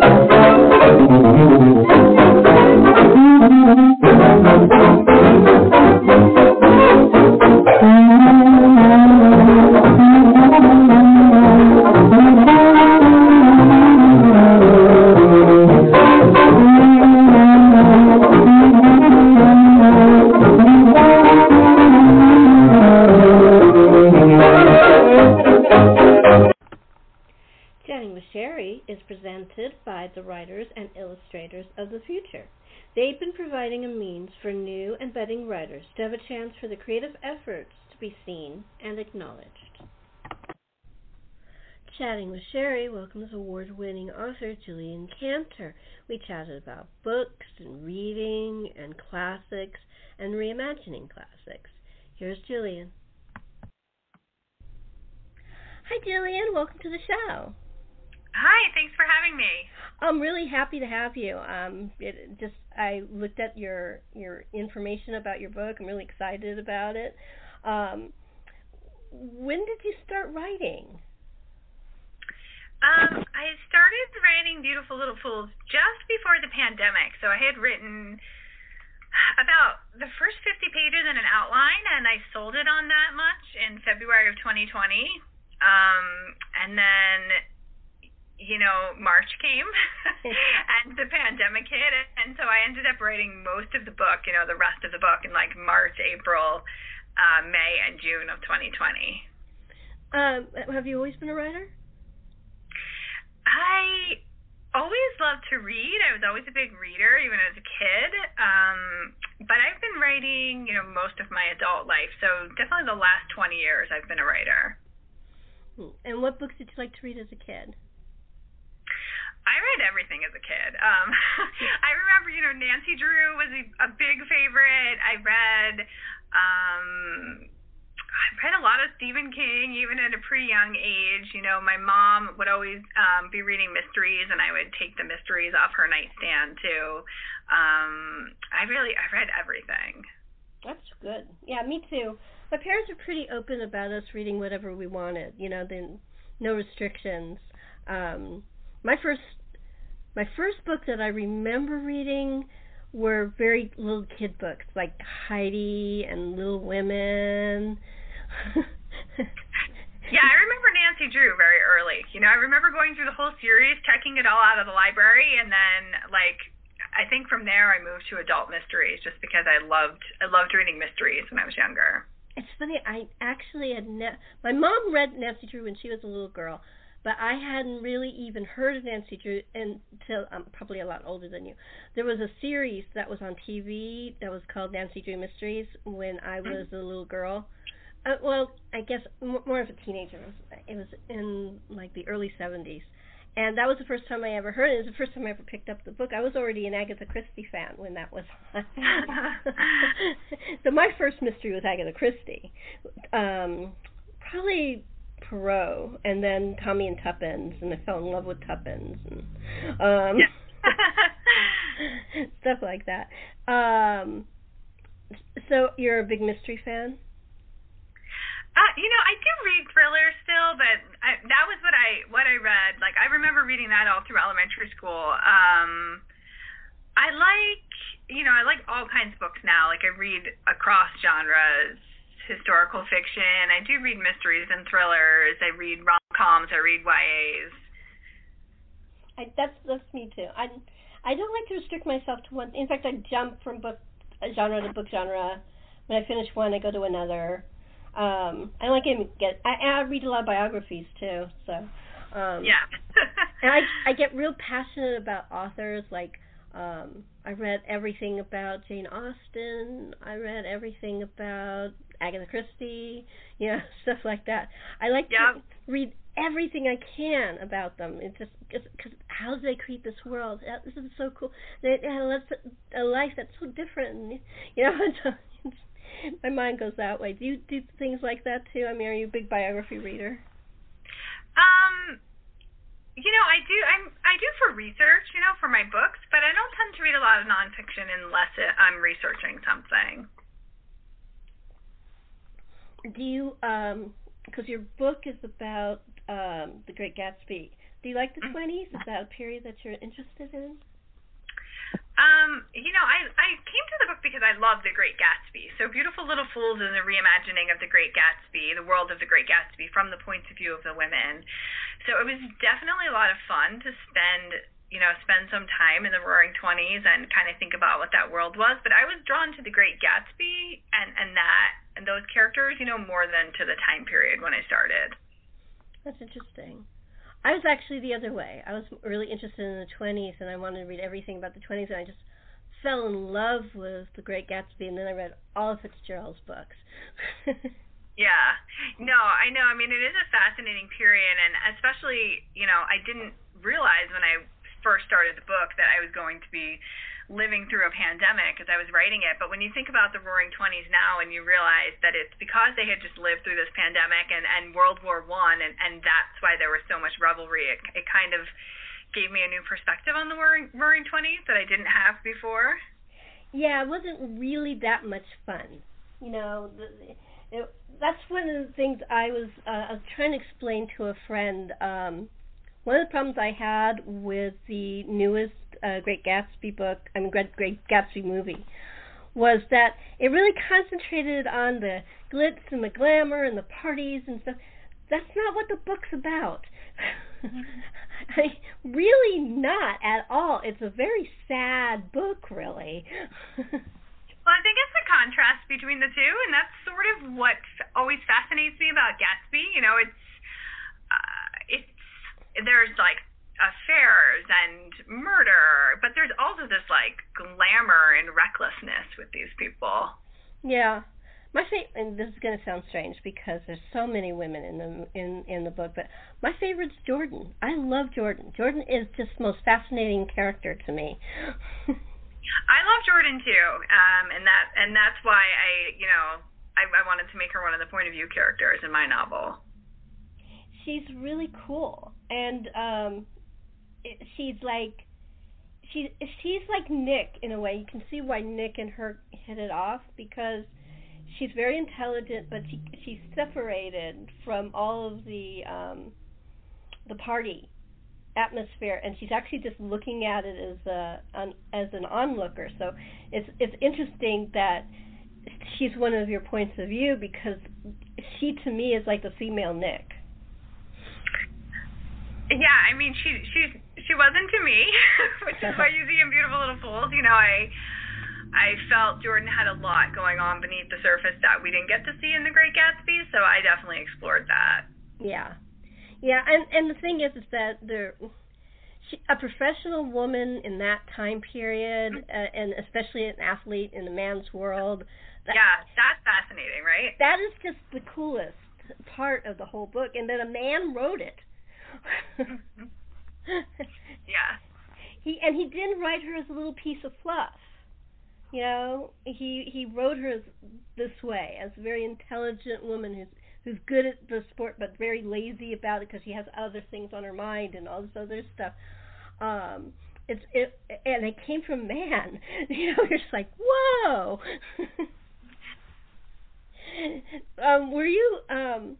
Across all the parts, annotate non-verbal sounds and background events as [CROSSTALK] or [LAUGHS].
Thank you. Creative efforts to be seen and acknowledged. Chatting with Sherri welcomes award winning author Jillian Cantor. We chatted about books and reading and classics and reimagining classics. Here's Jillian. Hi, Jillian. Welcome to the show. Hi, thanks for having me. I'm really happy to have you. Um, it just I looked at your your information about your book. I'm really excited about it. Um, when did you start writing? Um, I started writing Beautiful Little Fools just before the pandemic. So I had written about the first 50 pages in an outline, and I sold it on that much in February of 2020. Um, and then you know, March came [LAUGHS] and the pandemic hit, and so I ended up writing most of the book, you know, the rest of the book in like March, April, uh, May, and June of 2020. Um, have you always been a writer? I always loved to read. I was always a big reader, even as a kid. Um, but I've been writing, you know, most of my adult life. So definitely the last 20 years, I've been a writer. Hmm. And what books did you like to read as a kid? I read everything as a kid. Um, [LAUGHS] I remember, you know, Nancy Drew was a, big favorite. I read, um, I read a lot of Stephen King, even at a pretty young age. You know, my mom would always um, be reading mysteries, and I would take the mysteries off her nightstand too. Um, I really, I read everything. That's good. Yeah, me too. My parents were pretty open about us reading whatever we wanted. You know, then no restrictions. Um, my first my first book that I remember reading were very little kid books like Heidi and Little Women. [LAUGHS] yeah, I remember Nancy Drew very early. You know, I remember going through the whole series, checking it all out of the library, and then like I think from there I moved to adult mysteries just because I loved I loved reading mysteries when I was younger. It's funny. I actually had ne- my mom read Nancy Drew when she was a little girl, but I hadn't really even heard of Nancy Drew until I'm probably a lot older than you. There was a series that was on TV that was called Nancy Drew Mysteries when I was a little girl. Uh, well, I guess more of a teenager. It was, it was in like the early 70s. And that was the first time I ever heard it. It was the first time I ever picked up the book. I was already an Agatha Christie fan when that was on. [LAUGHS] [LAUGHS] so my first mystery was Agatha Christie. Um, probably Poirot, and then Tommy and Tuppence, and I fell in love with Tuppence, and um, [LAUGHS] stuff like that. Um, so you're a big mystery fan? Uh, you know, I do read thrillers still, but I, that was what I what I read. Like I remember reading that all through elementary school. Um, I like, you know, I like all kinds of books now. Like I read across genres historical fiction. I do read mysteries and thrillers. I read rom coms. I read YAs. I, that's that's me too. I I don't like to restrict myself to one. In fact, I jump from book genre to book genre. When I finish one, I go to another. Um, I like to get. I, I read a lot of biographies too. So. Um, yeah. [LAUGHS] and I I get real passionate about authors like um I read everything about Jane Austen. I read everything about Agatha Christie, you know, [LAUGHS] stuff like that. I like to read everything I can about them. It's just because how do they create this world? This is so cool. They have a life that's so different. You know, [LAUGHS] my mind goes that way. Do you do things like that too? I mean, are you a big biography reader? Um, you know, I do. I'm. I do for research. You know, for my books, but I don't tend to read a lot of nonfiction unless it, I'm researching something do you um because your book is about um the great gatsby Do you like the 20s? Is that a period that you're interested in? Um, you know, I I came to the book because I love The Great Gatsby. So Beautiful Little Fools is a reimagining of The Great Gatsby, the world of The Great Gatsby from the point of view of the women. So it was definitely a lot of fun to spend, you know, spend some time in the Roaring Twenties and kind of think about what that world was. But I was drawn to The Great Gatsby and and that and those characters, you know, more than to the time period when I started. That's interesting. I was actually the other way. I was really interested in the 20s, and I wanted to read everything about the 20s, and I just fell in love with The Great Gatsby, and then I read all of Fitzgerald's books. [LAUGHS] yeah, no, I know. I mean, it is a fascinating period, and especially, you know, I didn't realize when I first started the book that I was going to be living through a pandemic as I was writing it. But when you think about the Roaring Twenties now, and you realize that it's because they had just lived through this pandemic and and World War One, and and that's why there was so much revelry. It it kind of gave me a new perspective on the Roaring Roaring Twenties that I didn't have before. Yeah, it wasn't really that much fun. You know, the, it, that's one of the things I was uh, I was trying to explain to a friend. Um, one of the problems I had with the newest uh, Great Gatsby book, I mean Great, Great Gatsby movie, was that it really concentrated on the glitz and the glamour and the parties and stuff. That's not what the book's about. [LAUGHS] I really not at all. It's a very sad book, really. [LAUGHS] Well, I think it's the contrast between the two, and that's sort of what always fascinates me about Gatsby. You know, it's uh, it's there's like affairs and murder, but there's also this like glamour and recklessness with these people. Yeah. My favorite, and this is going to sound strange because there's so many women in the in in the book, but my favorite's Jordan. I love Jordan. Jordan is just the most fascinating character to me. [LAUGHS] I love Jordan too, um, and that and that's why I, you know, I, I wanted to make her one of the point of view characters in my novel. She's really cool, and um, she's like she she's like Nick in a way. You can see why Nick and her hit it off because she's very intelligent, but she she's separated from all of the um, the party atmosphere, and she's actually just looking at it as a an, as an onlooker. So it's it's interesting that she's one of your points of view because she to me is like the female Nick. Yeah, I mean she she's she wasn't to me, [LAUGHS] which is why you see in Beautiful Little Fools. You know, I I felt Jordan had a lot going on beneath the surface that we didn't get to see in The Great Gatsby, so I definitely explored that. Yeah, yeah, and and the thing is, is that there. She, a professional woman in that time period, mm-hmm. uh, and especially an athlete in the man's world. That, yeah, that's fascinating, right? That is just the coolest part of the whole book, and then a man wrote it. [LAUGHS] yeah. He and he didn't write her as a little piece of fluff. You know, he he wrote her as this way, as a very intelligent woman who's who's good at the sport but very lazy about it because she has other things on her mind and all this other stuff. Um, it's it and it came from man. [LAUGHS] You know, you're just like, whoa. [LAUGHS] um, were you um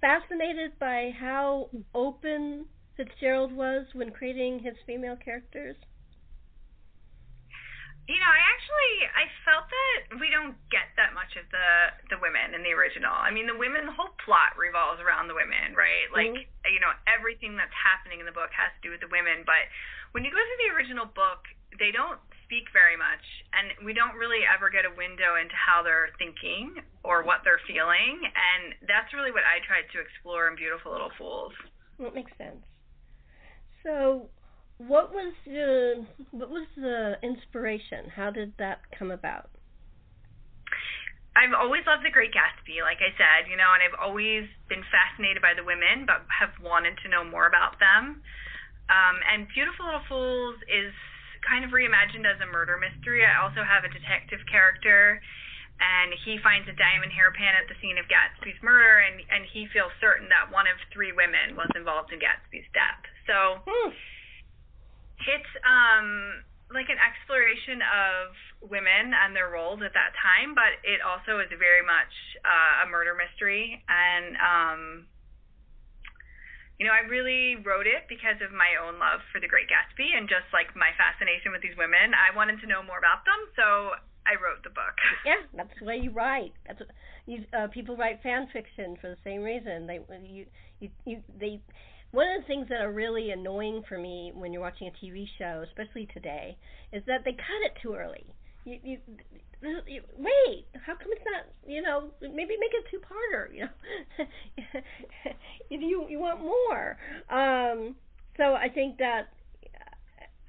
fascinated by how open Fitzgerald was when creating his female characters? You know, I actually I felt that we don't get that much of the the women in the original. I mean, the women, the whole plot revolves around the women, right? Like, mm-hmm. you know, everything that's happening in the book has to do with the women. But when you go to the original book, they don't speak very much, and we don't really ever get a window into how they're thinking or what they're feeling. And that's really what I tried to explore in Beautiful Little Fools. That makes. So, what was the what was the inspiration? How did that come about? I've always loved The Great Gatsby, like I said, you know, and I've always been fascinated by the women, but have wanted to know more about them. Um, and Beautiful Little Fools is kind of reimagined as a murder mystery. I also have a detective character, and he finds a diamond hairpin at the scene of Gatsby's murder, and and he feels certain that one of three women was involved in Gatsby's death. So hmm. it's um like an exploration of women and their roles at that time, but it also is very much uh, a murder mystery and um you know, I really wrote it because of my own love for The Great Gatsby and just like my fascination with these women. I wanted to know more about them, so I wrote the book. [LAUGHS] Yeah, that's the way you write. That's what, you uh, people write fan fiction for the same reason. They you you you they one of the things that are really annoying for me when you're watching a TV show, especially today, is that they cut it too early. You, you, you wait. How come it's not? You know, maybe make it two parter. You know, [LAUGHS] if you you want more. Um, so I think that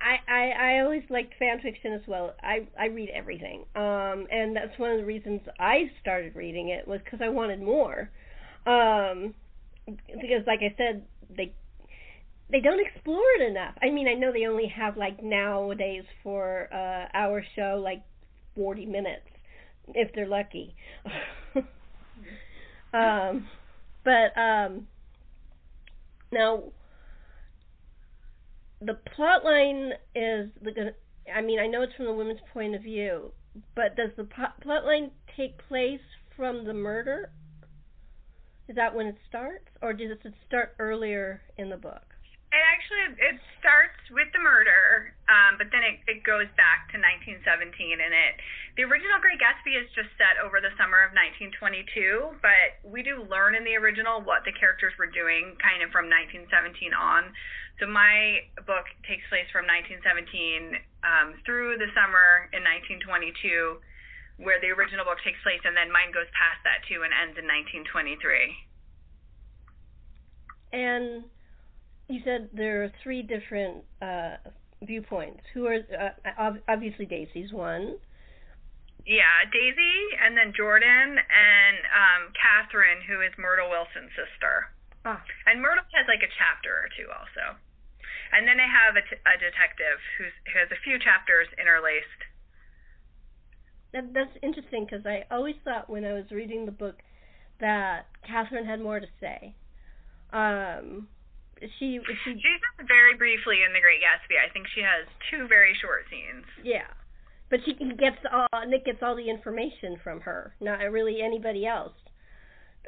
I, I I always liked fan fiction as well. I I read everything, um, and that's one of the reasons I started reading it was because I wanted more. Um, because, like I said, they they don't explore it enough. I mean, I know they only have like nowadays for uh, our show like 40 minutes if they're lucky. [LAUGHS] um, but um, now the plot line is the. I mean, I know it's from the women's point of view, but does the plot line take place from the murder? Is that when it starts, or does it start earlier in the book? It actually it starts with the murder, um, but then it, it goes back to 1917, and it the original Great Gatsby is just set over the summer of 1922, but we do learn in the original what the characters were doing kind of from 1917 on. So my book takes place from 1917 um, through the summer in 1922, where the original book takes place, and then mine goes past that too and ends in 1923. And you said there are three different uh, viewpoints. Who are uh, obviously Daisy's one. Yeah, Daisy, and then Jordan, and um, Catherine, who is Myrtle Wilson's sister. Ah. And Myrtle has like a chapter or two also. And then I have a, t- a detective who's, who has a few chapters interlaced. That, that's interesting because I always thought when I was reading the book that Catherine had more to say. Um, she she she's very briefly in The Great Gatsby. I think she has two very short scenes. Yeah, but she gets all Nick gets all the information from her, not really anybody else.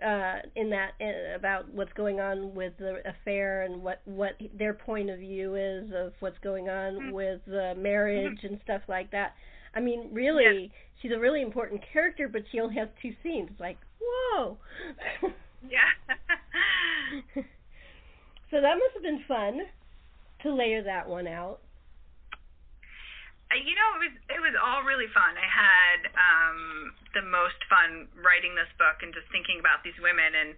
Uh, in that uh, about what's going on with the affair and what what their point of view is of what's going on mm-hmm. with the marriage mm-hmm. and stuff like that. I mean, really, she's a really important character, but she only has two scenes. Like, whoa. yeah. [LAUGHS] [LAUGHS] So that must have been fun to layer that one out. Uh, you know, it was it was all really fun. I had um, the most fun writing this book and just thinking about these women and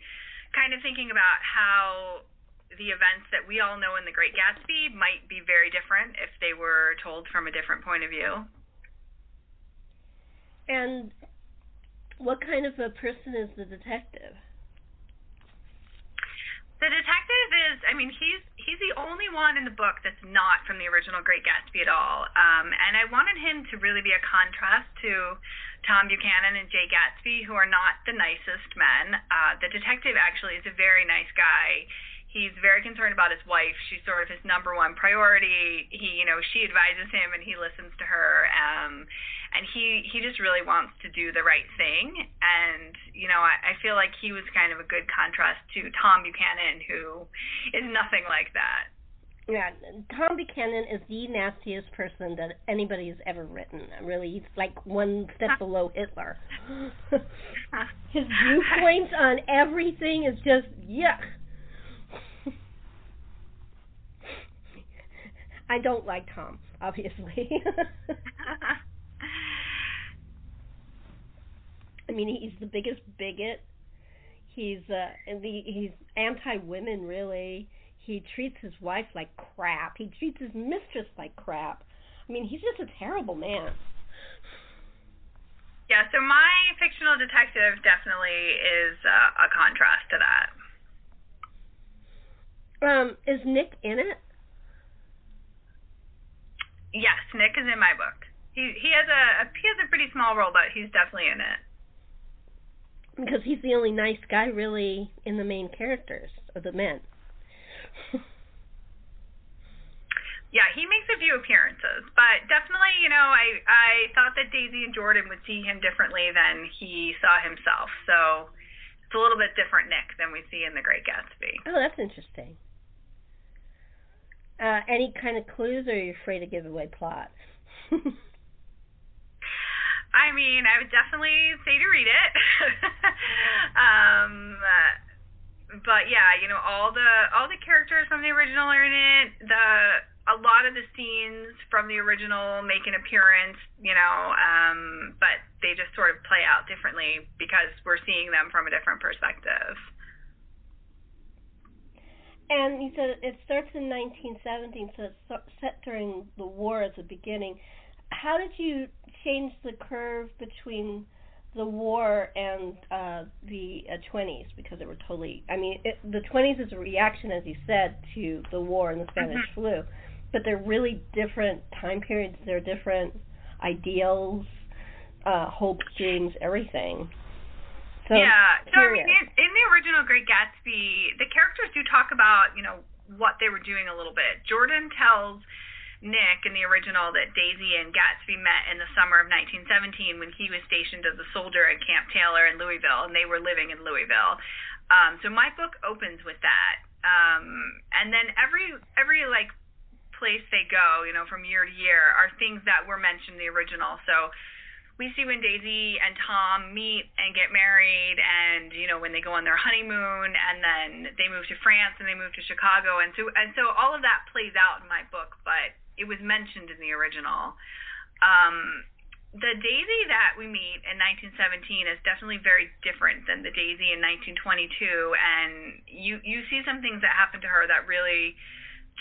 kind of thinking about how the events that we all know in The Great Gatsby might be very different if they were told from a different point of view. And what kind of a person is the detective? The detective is, I mean, he's he's the only one in the book that's not from the original Great Gatsby at all. Um, and I wanted him to really be a contrast to Tom Buchanan and Jay Gatsby, who are not the nicest men. Uh, the detective actually is a very nice guy he's very concerned about his wife. She's sort of his number one priority. He, you know, she advises him and he listens to her. Um, and he he just really wants to do the right thing. And you know, I, I feel like he was kind of a good contrast to Tom Buchanan, who is nothing like that. Yeah, Tom Buchanan is the nastiest person that anybody has ever written. Really, he's like one step [LAUGHS] below Hitler. [LAUGHS] His viewpoints on everything is just yuck. I don't like Tom, obviously. [LAUGHS] I mean, he's the biggest bigot. He's uh, the he's anti-women, really. He treats his wife like crap. He treats his mistress like crap. I mean, he's just a terrible man. Yeah, so my fictional detective definitely is uh, a contrast to that. Um, is Nick in it? Yes, Nick is in my book. He he has a he has a pretty small role, but he's definitely in it. Because he's the only nice guy really in the main characters of the men. [LAUGHS] yeah, he makes a few appearances, but definitely, you know, I I thought that Daisy and Jordan would see him differently than he saw himself. So it's a little bit different Nick than we see in The Great Gatsby. Oh, that's interesting. Uh, any kind of clues, or are you afraid to give away plot? [LAUGHS] I mean, I would definitely say to read it. [LAUGHS] um, but yeah, you know, all the all the characters from the original are in it. The a lot of the scenes from the original make an appearance, you know, um, but they just sort of play out differently because we're seeing them from a different perspective. And you said it starts in 1917, so it's set during the war at the beginning. How did you change the curve between the war and uh, the uh, 20s? Because they were totally. I mean, it, the 20s is a reaction, as you said, to the war and the Spanish mm-hmm. flu, but they're really different time periods. They're different ideals, uh, hopes, dreams, everything. So, yeah. So I mean, in, in the original Great Gatsby, the characters do talk about you know what they were doing a little bit. Jordan tells Nick in the original that Daisy and Gatsby met in the summer of 1917 when he was stationed as a soldier at Camp Taylor in Louisville, and they were living in Louisville. Um, so my book opens with that, um, and then every every like place they go, you know, from year to year, are things that were mentioned in the original. So we see when Daisy and Tom meet and get married, and you know when they go on their honeymoon, and then they move to France and they move to Chicago, and so and so all of that plays out in my book, but it was mentioned in the original. Um, the Daisy that we meet in 1917 is definitely very different than the Daisy in 1922, and you you see some things that happen to her that really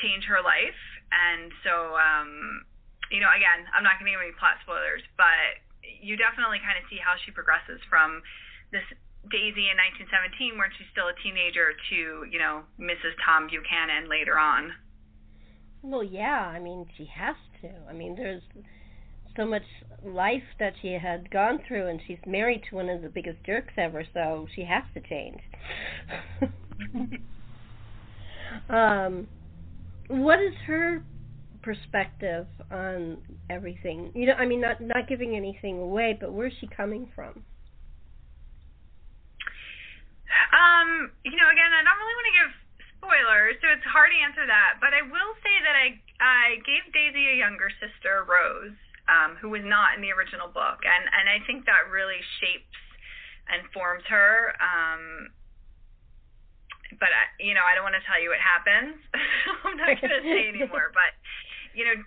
change her life, and so um, you know again I'm not going to give any plot spoilers, but you definitely kind of see how she progresses from this Daisy in 1917, where she's still a teenager, to you know Mrs. Tom Buchanan later on. Well, yeah, I mean she has to. I mean there's so much life that she had gone through, and she's married to one of the biggest jerks ever, so she has to change. [LAUGHS] [LAUGHS] um, what is her perspective on everything. You know, I mean, not not giving anything away, but where's she coming from? Um, you know, again, I don't really want to give spoilers, so it's hard to answer that. But I will say that I I gave Daisy a younger sister, Rose, um, who was not in the original book, and and I think that really shapes and forms her. Um, but I, you know, I don't want to tell you what happens. [LAUGHS] I'm not going to say [LAUGHS] anymore. But you know,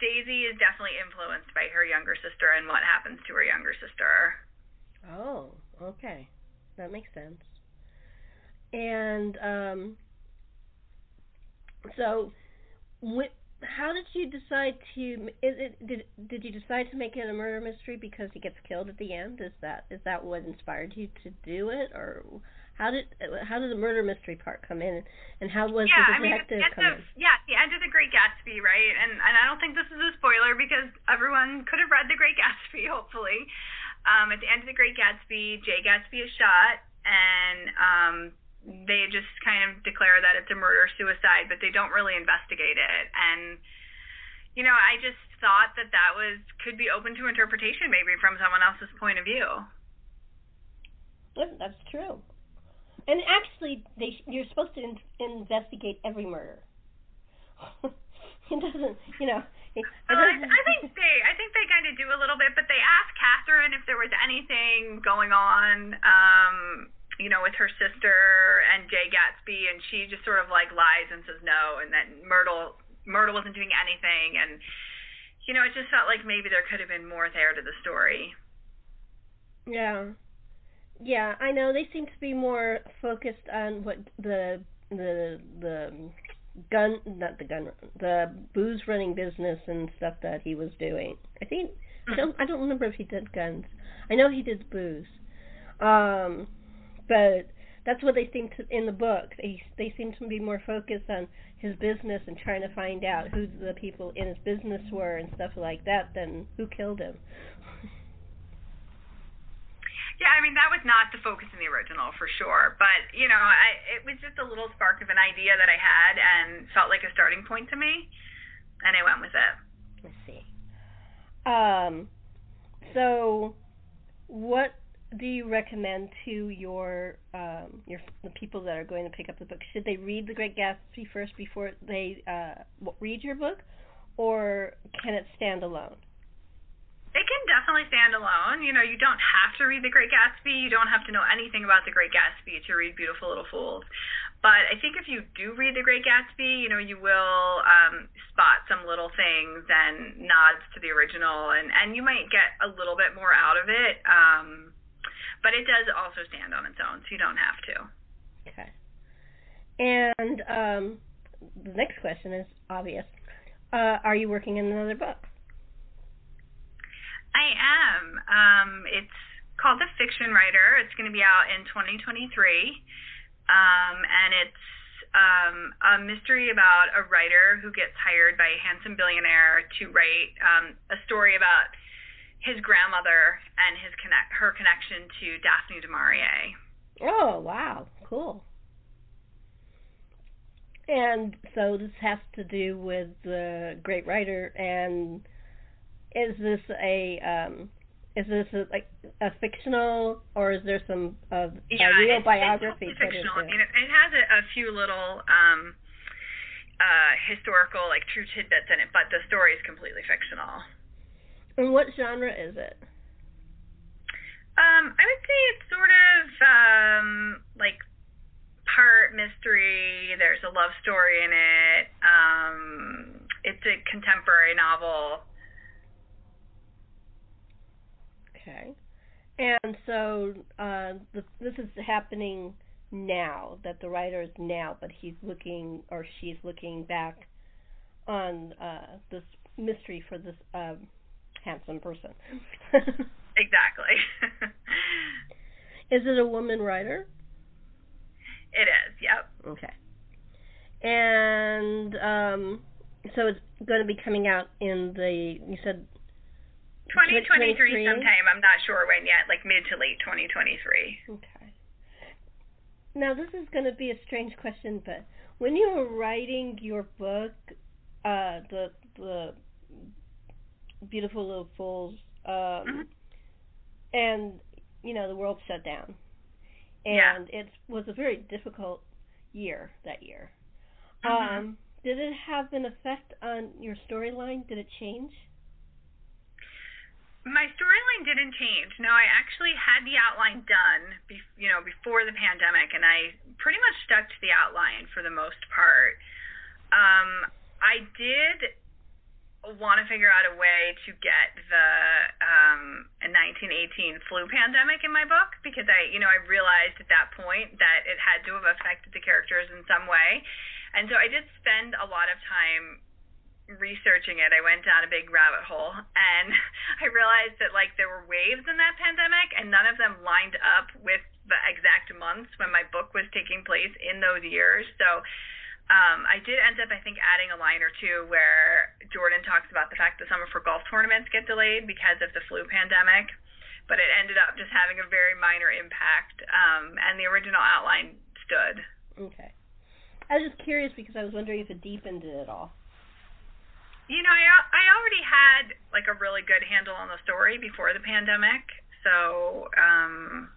Daisy is definitely influenced by her younger sister and what happens to her younger sister. Oh, okay. That makes sense. And um so wh- how did you decide to is it did did you decide to make it a murder mystery because he gets killed at the end? Is that is that what inspired you to do it or how did how did the murder mystery part come in, and how was yeah, the detective I mean, come of, in? Yeah, the end of the Great Gatsby, right? And and I don't think this is a spoiler because everyone could have read the Great Gatsby, [LAUGHS] hopefully. Um, at the end of the Great Gatsby, Jay Gatsby is shot, and um, they just kind of declare that it's a murder suicide, but they don't really investigate it. And you know, I just thought that that was could be open to interpretation, maybe from someone else's point of view. Yeah, that's true. And actually, they you're supposed to in, investigate every murder. [LAUGHS] it doesn't, you know. It, well, I, I think they, I think they kind of do a little bit, but they asked Catherine if there was anything going on, um, you know, with her sister and Jay Gatsby, and she just sort of like lies and says no, and then Myrtle, Myrtle wasn't doing anything, and you know, it just felt like maybe there could have been more there to the story. Yeah. Yeah, I know they seem to be more focused on what the the the gun not the gun the booze running business and stuff that he was doing. I think I don't I don't remember if he did guns. I know he did booze. Um but that's what they seem to in the book. They they seem to be more focused on his business and trying to find out who the people in his business were and stuff like that than who killed him. Yeah, I mean that was not the focus in the original for sure, but you know, I it was just a little spark of an idea that I had and felt like a starting point to me, and I went with it. Let's see. Um, so what? do you recommend to your um, your the people that are going to pick up the book? Should they read The Great Gatsby first before they uh, read your book, or can it stand alone? It can definitely stand alone. You know, you don't have to read The Great Gatsby. You don't have to know anything about The Great Gatsby to read Beautiful Little Fools. But I think if you do read The Great Gatsby, you know, you will um, spot some little things and nods to the original, and and you might get a little bit more out of it. Um, but it does also stand on its own, so you don't have to. Okay. And um, the next question is obvious. Uh, are you working in another book? I am. Um, it's called The Fiction Writer. It's going to be out in 2023. Um, and it's um, a mystery about a writer who gets hired by a handsome billionaire to write um, a story about his grandmother and his connect her connection to Daphne du Maurier. Oh wow, cool. And so this has to do with the great writer and is this a um, is this a, like a fictional or is there some of yeah, a real it's, biography it's fictional. I mean, it, it has a, a few little um, uh, historical like true tidbits in it, but the story is completely fictional. And what genre is it? Um, I would say it's sort of um, like part mystery. There's a love story in it. Um, it's a contemporary novel. Okay. And so uh, the, this is happening now, that the writer is now, but he's looking or she's looking back on uh, this mystery for this um, handsome person. [LAUGHS] exactly. is it a woman writer? It is, yep. Okay. And um, so it's going to be coming out in the, you said 2023 sometime. I'm not sure when yet, like mid to late 2023. Okay. Now this is going to be a strange question, but when you were writing your book, uh, the the beautiful little fools, um, mm-hmm. and you know the world shut down, and yeah. it was a very difficult year that year. Mm-hmm. Um, did it have an effect on your storyline? Did it change? My storyline didn't change. No, I actually had the outline done, be, you know, before the pandemic, and I pretty much stuck to the outline for the most part. Um, I did want to figure out a way to get the um, 1918 flu pandemic in my book because I, you know, I realized at that point that it had to have affected the characters in some way, and so I did spend a lot of time researching it, I went down a big rabbit hole and [LAUGHS] I realized that like there were waves in that pandemic and none of them lined up with the exact months when my book was taking place in those years. So um, I did end up, I think, adding a line or two where Jordan talks about the fact that some of her golf tournaments get delayed because of the flu pandemic, but it ended up just having a very minor impact, um, and the original outline stood. Okay. I was just curious because I was wondering if it deepened it at all. You know, I I already had like a really good handle on the story before the pandemic. So, um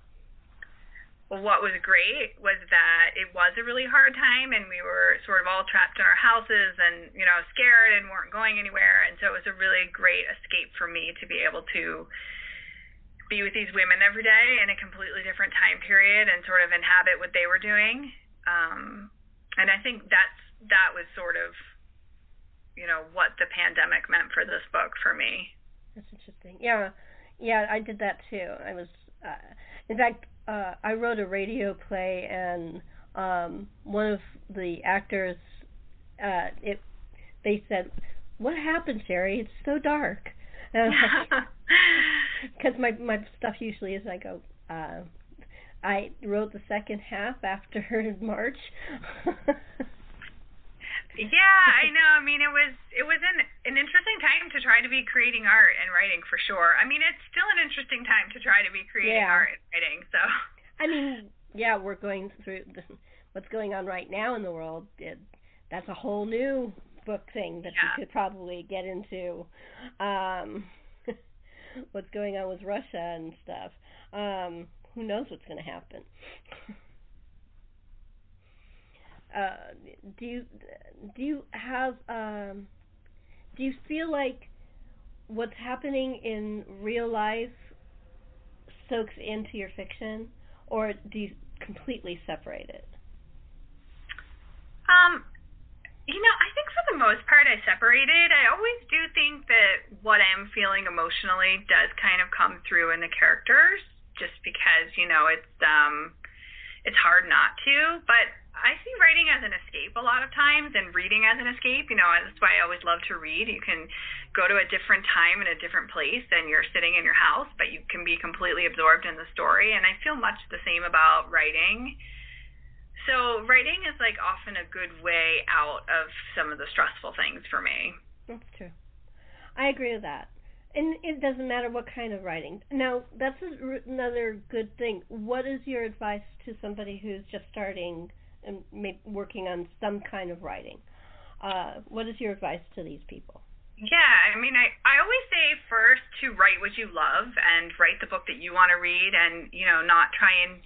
what was great was that it was a really hard time and we were sort of all trapped in our houses and, you know, scared and weren't going anywhere and so it was a really great escape for me to be able to be with these women every day in a completely different time period and sort of inhabit what they were doing. Um and I think that's that was sort of you know what the pandemic meant for this book for me. That's interesting. Yeah, yeah, I did that too. I was, uh, in fact, uh, I wrote a radio play, and um, one of the actors, uh, it, they said, "What happened, Sherri? It's so dark." [LAUGHS] Because my my stuff usually is I go. Uh, I wrote the second half after [LAUGHS] March. Yeah, I know. I mean, it was it was an an interesting time to try to be creating art and writing for sure. I mean, it's still an interesting time to try to be creating yeah. art and writing. So. I mean, yeah, we're going through the, what's going on right now in the world. It, that's a whole new book thing that yeah. you could probably get into. Um, [LAUGHS] what's going on with Russia and stuff. Um, who knows what's going to happen? [LAUGHS] uh, do you do you have um, do you feel like what's happening in real life soaks into your fiction, or do you completely separate it? Um, you know, I think for the most part I separated. I always do think that what I'm feeling emotionally does kind of come through in the characters just because, you know, it's um it's hard not to, but I see writing as an escape a lot of times and reading as an escape. You know, that's why I always love to read. You can go to a different time and a different place and you're sitting in your house, but you can be completely absorbed in the story. And I feel much the same about writing. So writing is like often a good way out of some of the stressful things for me. That's true. I agree with that. And it doesn't matter what kind of writing. Now, that's another good thing. What is your advice to somebody who's just starting and working on some kind of writing? Uh, what is your advice to these people? Yeah, I mean, I, I always say first to write what you love and write the book that you want to read and, you know, not try and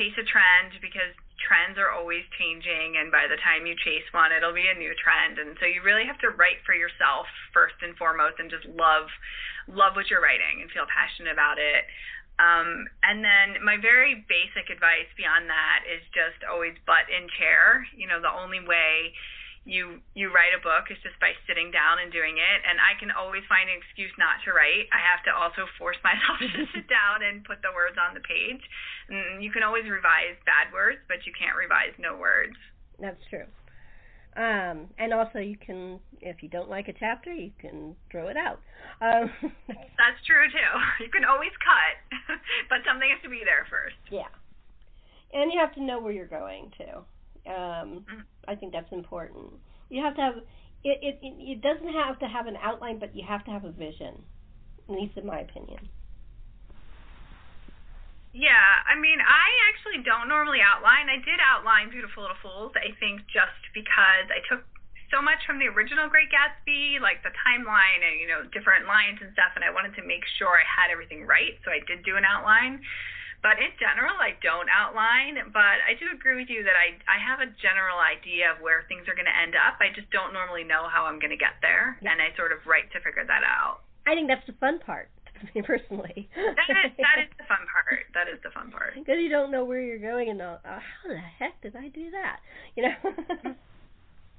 chase a trend because trends are always changing and by the time you chase one it'll be a new trend and so you really have to write for yourself first and foremost and just love love what you're writing and feel passionate about it um, and then my very basic advice beyond that is just always butt in chair. You know the only way you you write a book is just by sitting down and doing it. And i can always find an excuse not to write. I have to also force [LAUGHS] myself to [LAUGHS] sit down and put the words on the page. And you can always revise bad words but you can't revise no words. That's true um, and also you can if you don't like a chapter you can throw it out um, [LAUGHS] that's true too you can always cut [LAUGHS] but something has to be there first yeah and you have to know where you're going too um, mm-hmm. I think that's important. You have to have it, it. It doesn't have to have an outline, but you have to have a vision. At least in my opinion. Yeah, I mean, I actually don't normally outline. I did outline Beautiful Little Fools, I think, just because I took so much from the original Great Gatsby, like the timeline and, you know, different lines and stuff, and I wanted to make sure I had everything right, so I did do an outline. But in general, I don't outline. But I do agree with you that I I have a general idea of where things are going to end up. I just don't normally know how I'm going to get there, yeah. and I sort of write to figure that out. I think that's the fun part. [LAUGHS] Me personally, that is that is the fun part. That is the fun part [LAUGHS] because you don't know where you're going and uh, how the heck did I do that? You know.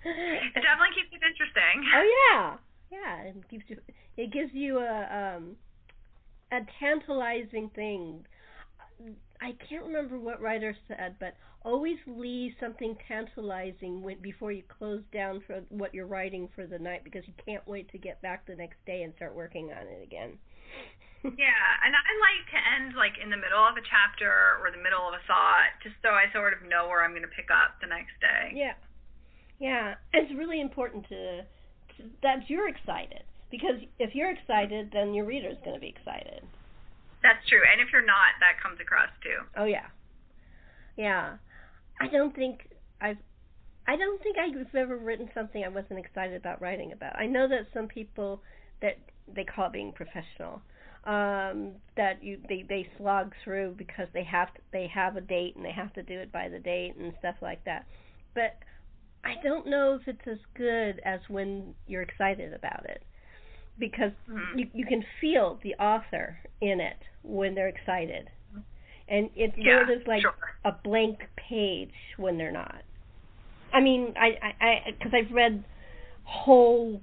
it definitely keeps it interesting. [LAUGHS] Oh yeah, yeah. It keeps you. It gives you a um a tantalizing thing I can't remember what writer said, but always leave something tantalizing when, before you close down for what you're writing for the night because you can't wait to get back the next day and start working on it again. Yeah, and I like to end like in the middle of a chapter or the middle of a thought, just so I sort of know where I'm going to pick up the next day. Yeah, yeah, it's really important to, to that you're excited because if you're excited, then your reader's going to be excited. That's true. And if you're not, that comes across too. Oh yeah. Yeah. I don't think I've I don't think I've ever written something I wasn't excited about writing about. I know that some people that they call it being professional. Um, that you they they slog through because they have to, they have a date and they have to do it by the date and stuff like that. But I don't know if it's as good as when you're excited about it because mm-hmm. you you can feel the author in it when they're excited, and it's yeah, sort of like sure. a blank page when they're not. I mean, I I because I've read whole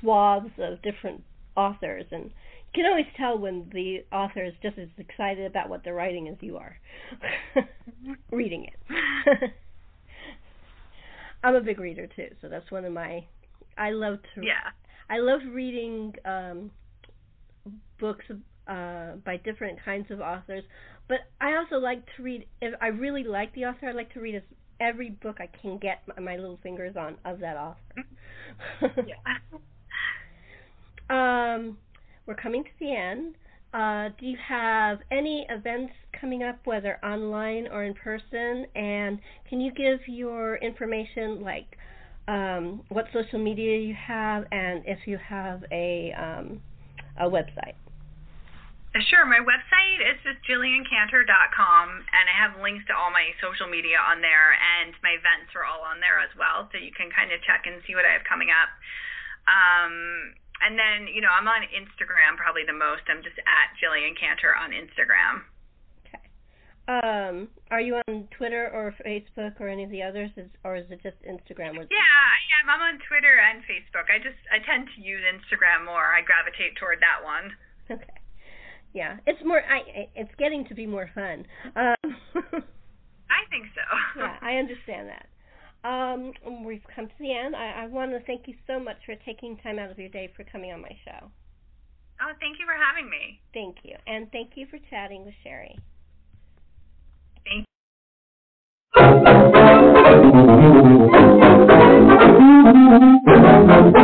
swaths of different authors, and you can always tell when the author is just as excited about what they're writing as you are [LAUGHS] reading it. [LAUGHS] I'm a big reader too, so that's one of my. I love to. Yeah. I love reading um, books uh, by different kinds of authors, but I also like to read. If I really like the author, I like to read as, every book I can get my, my little fingers on of that author. [LAUGHS] yeah. Um, we're coming to the end. Uh, do you have any events coming up, whether online or in person? And can you give your information, like um, what social media you have, and if you have a um, a website. Sure. My website is just jilliancantor.com, and I have links to all my social media on there, and my events are all on there as well, so you can kind of check and see what I have coming up. Um, and then, you know, I'm on Instagram probably the most. I'm just at Jillian Cantor on Instagram. Okay. Um, are you on Twitter or Facebook or any of the others, is, or is it just Instagram? Yeah, I am. I'm on Twitter and Facebook. I just I tend to use Instagram more. I gravitate toward that one. Okay yeah, it's more. I it's getting to be more fun. Um, [LAUGHS] I think so. yeah, I understand that. Um, we've come to the end. I, I want to thank you so much for taking time out of your day for coming on my show. Oh, thank you for having me. Thank you, and thank you for chatting with Sherri. Thank you. [LAUGHS]